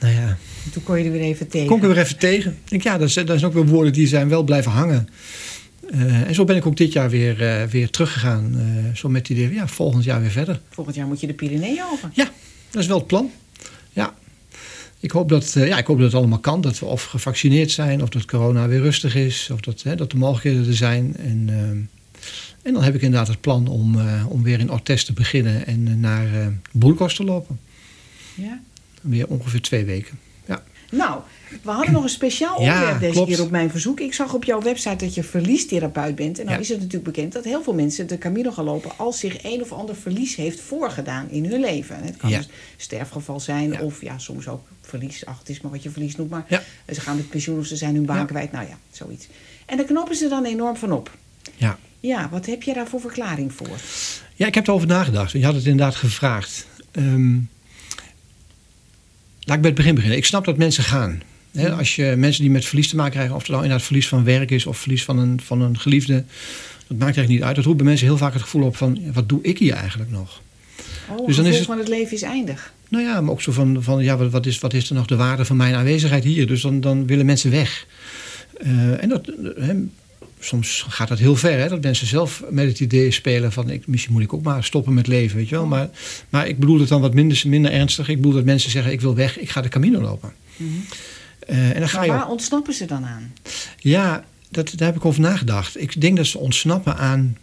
Nou ja, En Toen kon je er weer even tegen. kom ik er weer even tegen. Ik denk, ja, dat zijn, dat zijn ook weer woorden die zijn wel blijven hangen. Eh, en zo ben ik ook dit jaar weer, eh, weer teruggegaan. eh, zo met die idee, ja, volgend jaar weer verder. Volgend jaar moet je de Pyreneeën over. Ja, dat is wel het plan. Ik hoop dat, eh, ja, ik hoop dat het allemaal kan. Dat we of gevaccineerd zijn, of dat corona weer rustig is, of dat, hè, dat de mogelijkheden er zijn. En, eh, en dan heb ik inderdaad het plan om, eh, om weer in Ortes te beginnen en naar eh Burgos te lopen. Ja. Weer ongeveer twee weken. Ja. Nou, we hadden nog een speciaal Ja, onderwerp deze klopt. keer op mijn verzoek. Ik zag op jouw website dat je verliestherapeut bent. En nou Ja. is het natuurlijk bekend dat heel veel mensen de Camino gaan lopen... als zich een of ander verlies heeft voorgedaan in hun leven. Het kan Ja. dus sterfgeval zijn of ja, soms ook verlies. Ach, het is maar wat je verlies noemt. Maar ze gaan met pensioen of ze zijn hun baan kwijt. Nou ja, zoiets. En daar knoppen ze dan enorm van op. Ja. Ja, wat heb je daar voor verklaring voor? Ja, ik heb erover nagedacht. Je had het inderdaad gevraagd. Ehm, laat ik bij het begin beginnen. Ik snap dat mensen gaan. Als je mensen die met verlies te maken krijgen, of het nou inderdaad verlies van werk is of verlies van een, van een geliefde, dat maakt eigenlijk niet uit. Dat roept bij mensen heel vaak het gevoel op van, wat doe ik hier eigenlijk nog? Oh, Dus dan is het van het leven is eindig. Nou ja, maar ook zo van, van ja, wat- wat is, wat is er nog de waarde van mijn aanwezigheid hier? Dus dan, dan willen mensen weg. Eh, en dat, soms gaat dat heel ver, hè, dat mensen zelf met het idee spelen van ik, misschien moet ik ook maar stoppen met leven, weet je wel. Maar, maar ik bedoel het dan wat minder, minder ernstig. Ik bedoel dat mensen zeggen ik wil weg, ik ga de Camino lopen. Eh, en dan ga je op- waar ontsnappen ze dan aan? ja, dat, daar heb ik over nagedacht. Ik denk dat ze ontsnappen aan.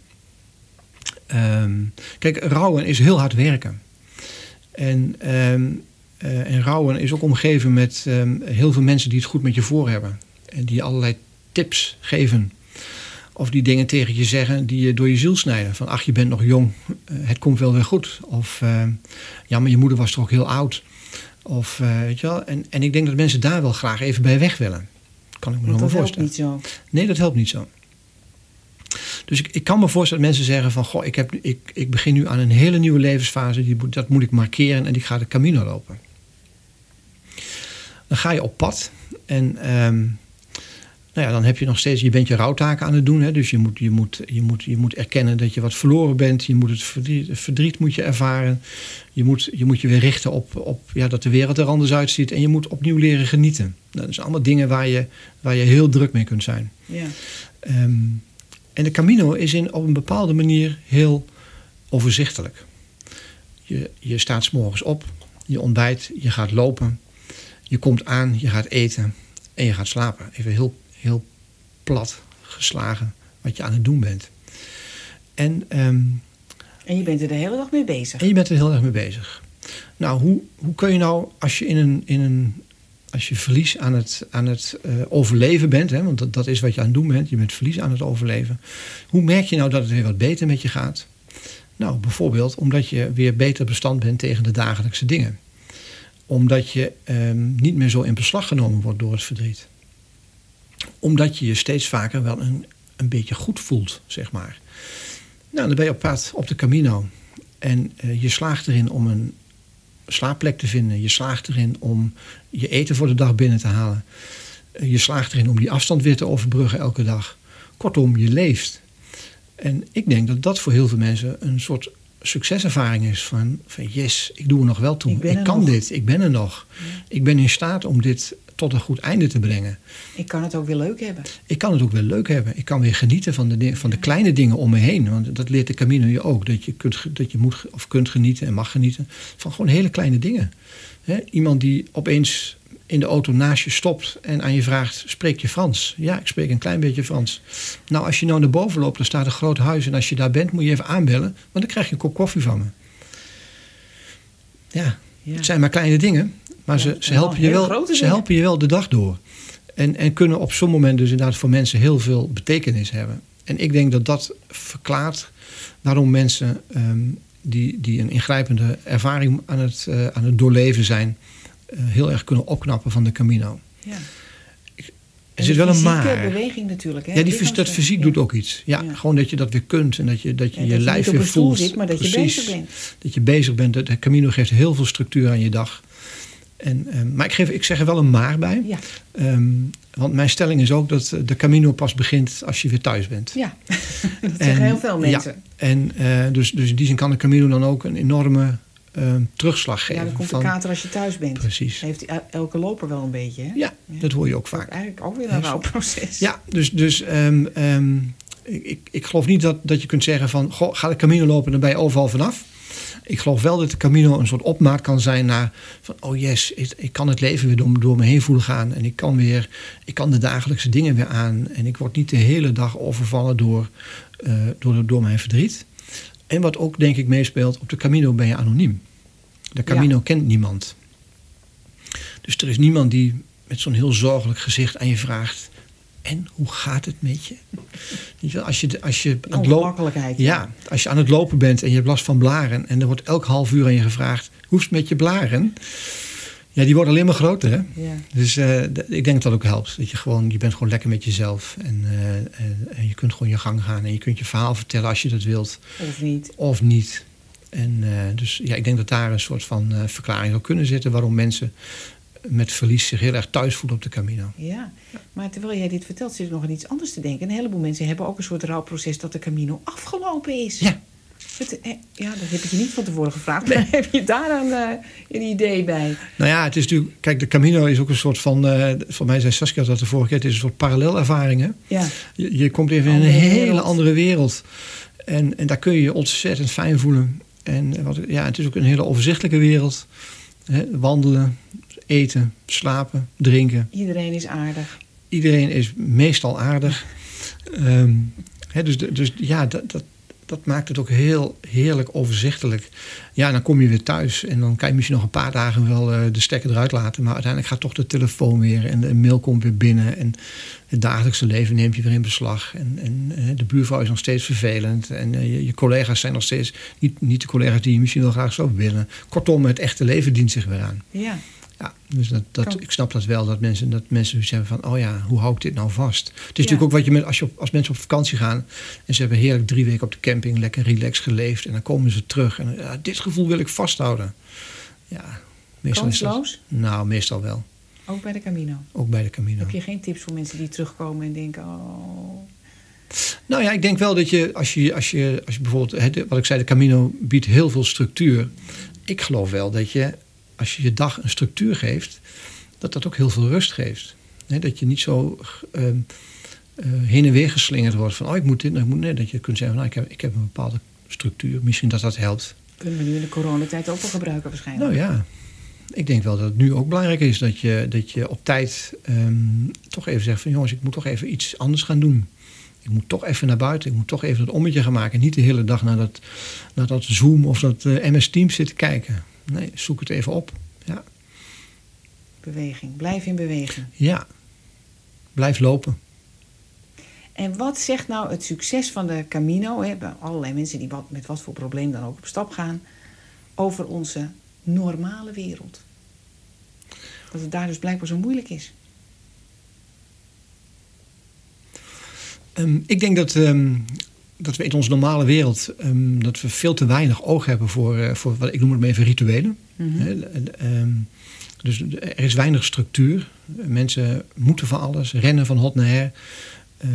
ehm, kijk, rouwen is heel hard werken. En, ehm, eh, en rouwen is ook omgeven met ehm, heel veel mensen die het goed met je voor hebben. En die allerlei tips geven. Of die dingen tegen je zeggen die je door je ziel snijden. Van ach, je bent nog jong, eh, het komt wel weer goed. Of ja, maar je moeder was toch ook heel oud. Of, eh, weet je wel? En, en ik denk dat mensen daar wel graag even bij weg willen. Kan ik me nog wel dat helpt voorstellen. niet zo. Nee, dat helpt niet zo. Dus ik, ik kan me voorstellen dat mensen zeggen van... Goh, ik, heb, ik, ik begin nu aan een hele nieuwe levensfase. Die, dat moet ik markeren en ik ga de Camino lopen. Dan ga je op pad. En ehm, nou ja, dan heb je nog steeds... Je bent je rouwtaken aan het doen. Hè, dus je moet, je, moet, je, moet, je moet erkennen dat je wat verloren bent. Je moet het verdriet, moet je ervaren. Je moet, je moet je weer richten op, op ja, dat de wereld er anders uitziet. En je moet opnieuw leren genieten. Nou, dat zijn allemaal dingen waar je, waar je heel druk mee kunt zijn. Ja. Ehm, en de Camino is in, op een bepaalde manier heel overzichtelijk. Je, je staat s morgens op, je ontbijt, je gaat lopen, je komt aan, je gaat eten en je gaat slapen. Even heel, heel plat geslagen wat je aan het doen bent. En, ehm, En je bent er de hele dag mee bezig. en je bent er heel erg mee bezig. Nou, hoe, hoe kun je nou, als je in een, in een als je verlies aan het, aan het eh, overleven bent, hè, want dat, dat is wat je aan het doen bent, je bent verlies aan het overleven. Hoe merk je nou dat het weer wat beter met je gaat? Nou, bijvoorbeeld omdat je weer beter bestand bent tegen de dagelijkse dingen. Omdat je ehm, niet meer zo in beslag genomen wordt door het verdriet. Omdat je je steeds vaker wel een, een beetje goed voelt, zeg maar. Nou, dan ben je op pad op de Camino. En eh, je slaagt erin om een slaapplek te vinden. Je slaagt erin om je eten voor de dag binnen te halen. Eh, Je slaagt erin om die afstand weer te overbruggen elke dag. Kortom, je leeft. En ik denk dat dat voor heel veel mensen een soort succeservaring is. Van, van yes, ik doe er nog wel toe. Ik kan nog. dit, ik ben er nog. Ik ben in staat om dit tot een goed einde te brengen. Ik kan het ook weer leuk hebben. Ik kan het ook wel leuk hebben. Ik kan weer genieten van de, van de kleine dingen om me heen. Want dat leert de Camino je ook. Dat je, kunt, dat je moet of kunt genieten en mag genieten van gewoon hele kleine dingen. Iemand die opeens in de auto naast je stopt en aan je vraagt: spreek je Frans? Ja, ik spreek een klein beetje Frans. Nou, als je nou naar boven loopt, dan staat een groot huis. En als je daar bent, moet je even aanbellen, want dan krijg je een kop koffie van me. Ja, Ja. het zijn maar kleine dingen, maar ze, ze, helpen je wel, ze helpen je wel de dag door. En, en kunnen op zo'n moment dus inderdaad voor mensen heel veel betekenis hebben. En ik denk dat dat verklaart waarom mensen ehm, die, die een ingrijpende ervaring aan het, eh, aan het doorleven zijn, eh, heel erg kunnen opknappen van de Camino. Ja. Er zit wel een maar. beweging natuurlijk. Hè? Ja, die, dat fysiek Ja. doet ook iets. Ja, Ja. gewoon dat je dat weer kunt en dat je dat je, Ja, je lijf weer voelt. zit, maar dat je bezig bent. Dat je bezig bent. De Camino geeft heel veel structuur aan je dag. En, ehm, maar ik, geef, ik zeg er wel een maar bij. Ja, Ehm, want mijn stelling is ook dat eh, de Camino pas begint als je weer thuis bent. ja. dat zeggen heel veel mensen. Ja, en eh, dus, dus in die zin kan de Camino dan ook een enorme ehm, terugslag Ja, geven. dan komt van- de kater als je thuis bent. Precies. Heeft el- elke loper wel een beetje. Hè? Ja, dat hoor je ook Dat vaak. Eigenlijk ook weer een Ja, rouwproces. Ja, dus, dus ik, ik, ik geloof niet dat, dat je kunt zeggen van... Goh, ga de Camino lopen en dan ben je overal vanaf. Ik geloof wel dat de Camino een soort opmaat kan zijn naar... van oh yes, ik, ik kan het leven weer door, door me heen voelen gaan. En ik kan, weer, ik kan de dagelijkse dingen weer aan. En ik word niet de hele dag overvallen door, eh, door, door mijn verdriet. En wat ook denk ik meespeelt, op de Camino ben je anoniem. De Camino kent niemand. Dus er is niemand die met zo'n heel zorgelijk gezicht aan je vraagt... en hoe gaat het met je? Als je, als je aan het lopen... Ja, als je aan het lopen bent en je hebt last van blaren... en er wordt elk half uur aan je gevraagd... hoe is het met je blaren? Ja, die worden alleen maar groter, hè? Ja. Dus eh, ik denk dat dat ook helpt. Dat je gewoon, je bent gewoon lekker met jezelf. En, eh, en, en je kunt gewoon je gang gaan. En je kunt je verhaal vertellen als je dat wilt. Of niet? Of niet. En eh, dus ja, ik denk dat daar een soort van eh, verklaring zou kunnen zitten... waarom mensen met verlies zich heel erg thuis voelen op de Camino. Ja. Maar terwijl jij dit vertelt, zit ik nog aan iets anders te denken. Een heleboel mensen hebben ook een soort rouwproces dat de Camino afgelopen is. Ja, Het, eh, ja, dat heb ik je niet van tevoren gevraagd. Maar heb je daar dan eh, een idee bij? nou ja, het is natuurlijk... Kijk, de Camino is ook een soort van... eh voor mij zei Saskia dat de vorige keer... het is een soort parallelervaring, hè? Ja. Je, je komt even in een hele wereld. andere wereld. En, en daar kun je je ontzettend fijn voelen. En wat, ja, het is ook een hele overzichtelijke wereld. Wandelen, eten, slapen, drinken. Iedereen is aardig. Iedereen is meestal aardig. Ehm, dus, dus ja, dat, dat, dat maakt het ook heel heerlijk overzichtelijk. Ja, dan kom je weer thuis en dan kan je misschien nog een paar dagen wel eh, de stekker eruit laten. Maar uiteindelijk gaat toch de telefoon weer en de mail komt weer binnen. En het dagelijkse leven neemt je weer in beslag. En, en de buurvrouw is nog steeds vervelend. En eh, je, je collega's zijn nog steeds niet, niet de collega's die je misschien wel graag zou willen. Kortom, het echte leven dient zich weer aan. Ja. Ja, dus dat, ik snap dat wel, dat mensen, dat mensen hebben van... oh ja, hoe hou ik dit nou vast? Het is Ja. natuurlijk ook wat je met, als, je op, als mensen op vakantie gaan... en ze hebben heerlijk drie weken op de camping lekker relaxed geleefd... en dan komen ze terug en ja, dit gevoel wil ik vasthouden. Ja, meestal is dat... Nou, meestal wel. Ook bij de Camino. Ook bij de Camino. Heb je geen tips voor mensen die terugkomen en denken... Oh, Nou ja, ik denk wel dat je als je, als je, als je bijvoorbeeld, wat ik zei, de Camino biedt heel veel structuur. Ik geloof wel dat je, als je je dag een structuur geeft, dat dat ook heel veel rust geeft. Dat je niet zo ehm, eh, heen en weer geslingerd wordt van, oh ik moet dit, nou, ik moet nee. Dat je kunt zeggen, van, nou, ik, heb, ik heb een bepaalde structuur. Misschien dat dat helpt. kunnen we nu in de coronatijd ook wel gebruiken waarschijnlijk. Nou ja, ik denk wel dat het nu ook belangrijk is dat je, dat je op tijd ehm, toch even zegt van jongens, ik moet toch even iets anders gaan doen. Ik moet toch even naar buiten, ik moet toch even dat ommetje gaan maken. Niet de hele dag naar dat, naar dat Zoom of dat eh, MS Teams zitten kijken. Nee, zoek het even op. Ja, Beweging. Blijf in beweging. ja. blijf lopen. En wat zegt nou het succes van de Camino? Hè, bij allerlei mensen die wat, met wat voor probleem dan ook op stap gaan. Over onze normale wereld. Dat het daar dus blijkbaar zo moeilijk is. Ehm, ik denk dat, ehm, dat we in onze normale wereld ehm, dat we veel te weinig oog hebben voor, eh, voor wat ik noem het maar even rituelen. Mhm. Ehm, dus er is weinig structuur. Mensen moeten van alles, rennen van hot naar her. eh,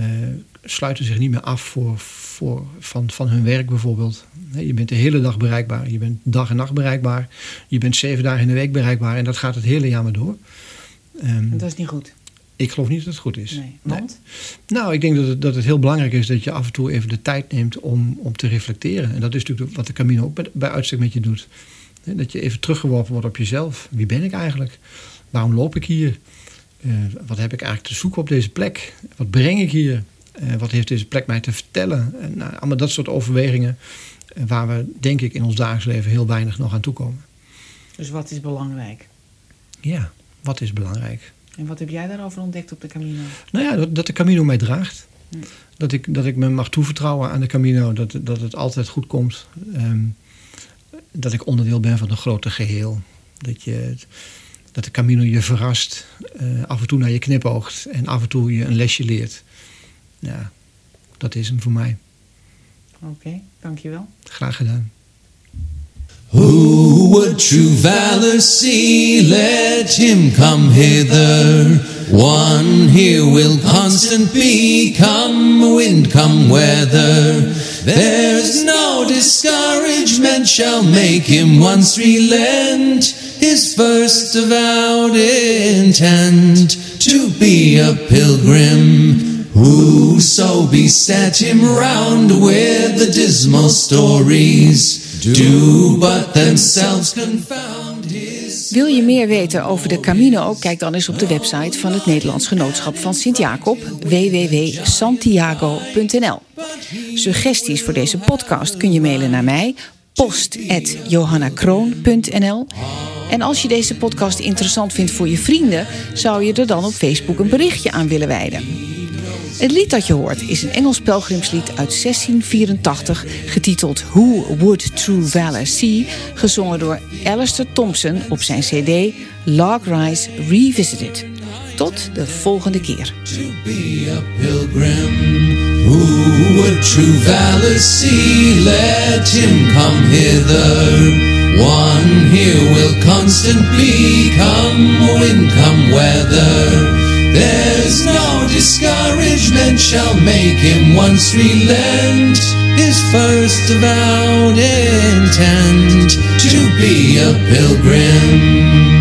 sluiten zich niet meer af voor, voor, van, van hun werk bijvoorbeeld. Je bent de hele dag bereikbaar. Je bent dag en nacht bereikbaar. Je bent zeven dagen in de week bereikbaar. En dat gaat het hele jaar maar door. Ehm, dat is niet goed. Ik geloof niet dat het goed is. Nee. Want? Nou, ik denk dat het, dat het heel belangrijk is dat je af en toe even de tijd neemt om, om te reflecteren. En dat is natuurlijk wat de Camino ook bij, bij uitstek met je doet. Dat je even teruggeworpen wordt op jezelf. Wie ben ik eigenlijk? Waarom loop ik hier? Eh, wat heb ik eigenlijk te zoeken op deze plek? Wat breng ik hier? Eh, wat heeft deze plek mij te vertellen? En, nou, allemaal dat soort overwegingen eh, waar we denk ik in ons dagelijks leven heel weinig nog aan toekomen. Dus wat is belangrijk? Ja, wat is belangrijk? En wat heb jij daarover ontdekt op de Camino? Nou ja, dat, de Camino mij draagt. Dat, ik, dat ik me mag toevertrouwen aan de Camino. Dat, dat het altijd goed komt. Ehm, dat ik onderdeel ben van een groter geheel. Dat, je, dat de Camino je verrast. eh, af en toe naar je knipoogt. En af en toe je een lesje leert. Ja, dat is hem voor mij. Oké, dankjewel. Graag gedaan. Who would true valor see? Let him come hither. One here will constant be, come wind, come weather. There's no discouragement shall make him once relent his first avowed intent to be a pilgrim. Whoso beset him round with the dismal stories do but themselves confound his. Wil je meer weten over de Camino? Kijk dan eens op de website van het Nederlands Genootschap van Sint-Jacob, www.santiago.nl. Suggesties voor deze podcast kun je mailen naar mij, post.johannakroon.nl. En als je deze podcast interessant vindt voor je vrienden, zou je er dan op Facebook een berichtje aan willen wijden. Het lied dat je hoort is een Engels pelgrimslied uit 1684, getiteld Who Would True Valor See, gezongen door Alistair Thompson op zijn CD Log Rise Revisited. Tot de volgende keer. To be a pilgrim, who would true valor see? Let him come hither. One here will constant be, come wind, come weather. There's no discouragement shall make him once relent his first avowed intent to be a pilgrim.